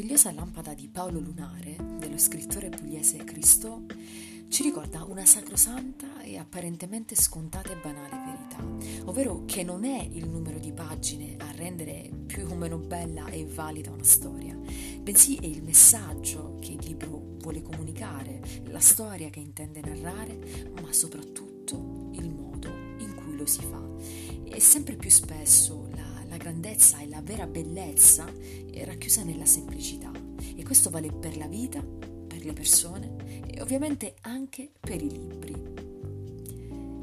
meravigliosa lampada di Paolo Lunare, dello scrittore pugliese Cristo, ci ricorda una sacrosanta e apparentemente scontata e banale verità, ovvero che non è il numero di pagine a rendere più o meno bella e valida una storia, bensì è il messaggio che il libro vuole comunicare, la storia che intende narrare, ma soprattutto il modo in cui lo si fa. E sempre più spesso la grandezza e la vera bellezza è racchiusa nella semplicità. E questo vale per la vita, per le persone e ovviamente anche per i libri.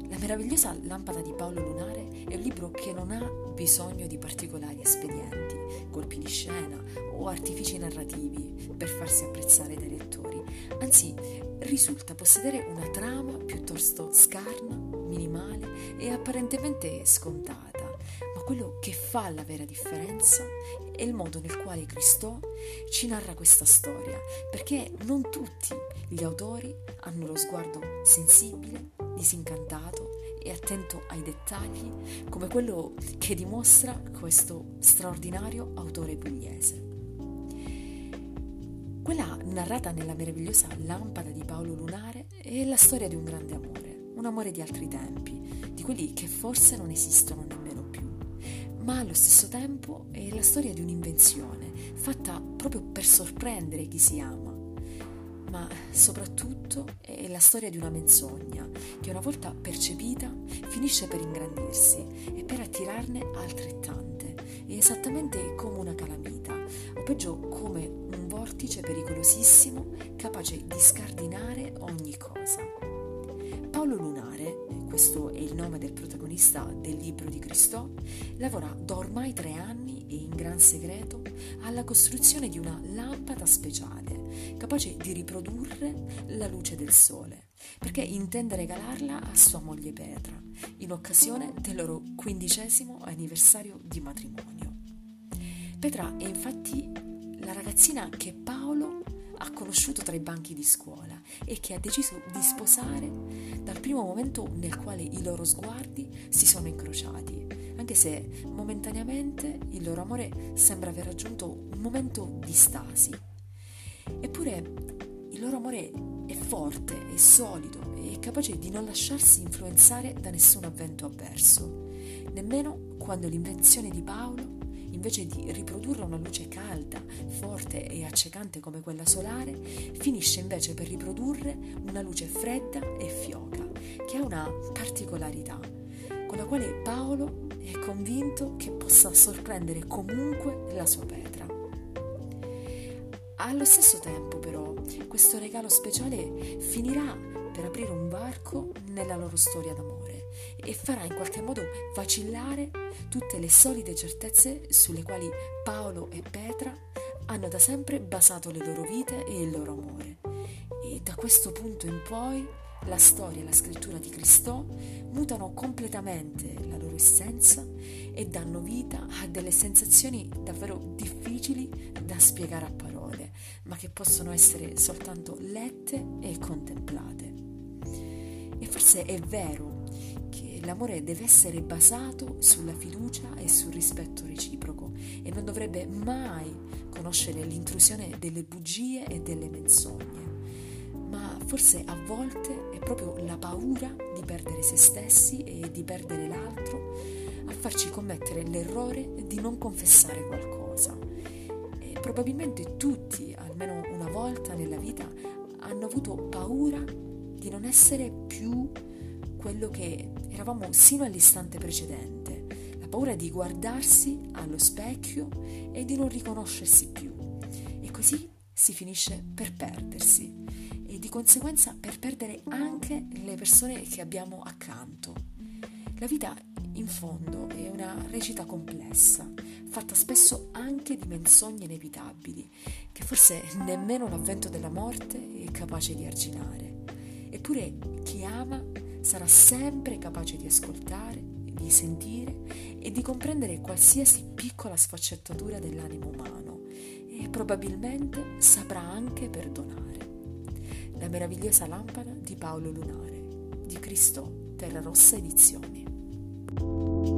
La meravigliosa lampada di Paolo Lunare è un libro che non ha bisogno di particolari espedienti, colpi di scena o artifici narrativi per farsi apprezzare dai lettori, anzi risulta possedere una trama piuttosto scarna, minimale e apparentemente scontata quello che fa la vera differenza è il modo nel quale Cristo ci narra questa storia, perché non tutti gli autori hanno lo sguardo sensibile, disincantato e attento ai dettagli, come quello che dimostra questo straordinario autore pugliese. Quella narrata nella meravigliosa lampada di Paolo Lunare è la storia di un grande amore, un amore di altri tempi, di quelli che forse non esistono nemmeno ma allo stesso tempo è la storia di un'invenzione fatta proprio per sorprendere chi si ama. Ma soprattutto è la storia di una menzogna che una volta percepita finisce per ingrandirsi e per attirarne altrettante, è esattamente come una calamita, o peggio come un vortice pericolosissimo capace di scardinare ogni cosa. Paolo Lunare questo è il nome del protagonista del libro di Cristo, lavora da ormai tre anni e in gran segreto alla costruzione di una lampada speciale, capace di riprodurre la luce del sole, perché intende regalarla a sua moglie Petra, in occasione del loro quindicesimo anniversario di matrimonio. Petra è infatti la ragazzina che Paolo ha conosciuto tra i banchi di scuola e che ha deciso di sposare dal primo momento nel quale i loro sguardi si sono incrociati, anche se momentaneamente il loro amore sembra aver raggiunto un momento di stasi. Eppure il loro amore è forte, è solido e è capace di non lasciarsi influenzare da nessun avvento avverso, nemmeno quando l'invenzione di Paolo invece di riprodurre una luce calda, forte e accecante come quella solare, finisce invece per riprodurre una luce fredda e fioca, che ha una particolarità, con la quale Paolo è convinto che possa sorprendere comunque la sua Petra. Allo stesso tempo, però, questo regalo speciale finirà per aprire un varco nella loro storia d'amore e farà in qualche modo vacillare tutte le solide certezze sulle quali Paolo e Petra hanno da sempre basato le loro vite e il loro amore. E da questo punto in poi la storia e la scrittura di Cristo mutano completamente la loro essenza e danno vita a delle sensazioni davvero difficili da spiegare a parole, ma che possono essere soltanto lette e contemplate. E forse è vero che l'amore deve essere basato sulla fiducia e sul rispetto reciproco e non dovrebbe mai conoscere l'intrusione delle bugie e delle menzogne. Ma forse a volte è proprio la paura di perdere se stessi e di perdere l'altro a farci commettere l'errore di non confessare qualcosa. E probabilmente tutti, almeno una volta nella vita, hanno avuto paura di non essere più quello che eravamo sino all'istante precedente, la paura di guardarsi allo specchio e di non riconoscersi più. E così si finisce per perdersi e di conseguenza per perdere anche le persone che abbiamo accanto. La vita in fondo è una recita complessa, fatta spesso anche di menzogne inevitabili, che forse nemmeno l'avvento della morte è capace di arginare. Eppure chi ama sarà sempre capace di ascoltare, di sentire e di comprendere qualsiasi piccola sfaccettatura dell'animo umano e probabilmente saprà anche perdonare. La meravigliosa lampada di Paolo Lunare, di Cristo Terra Rossa Edizioni.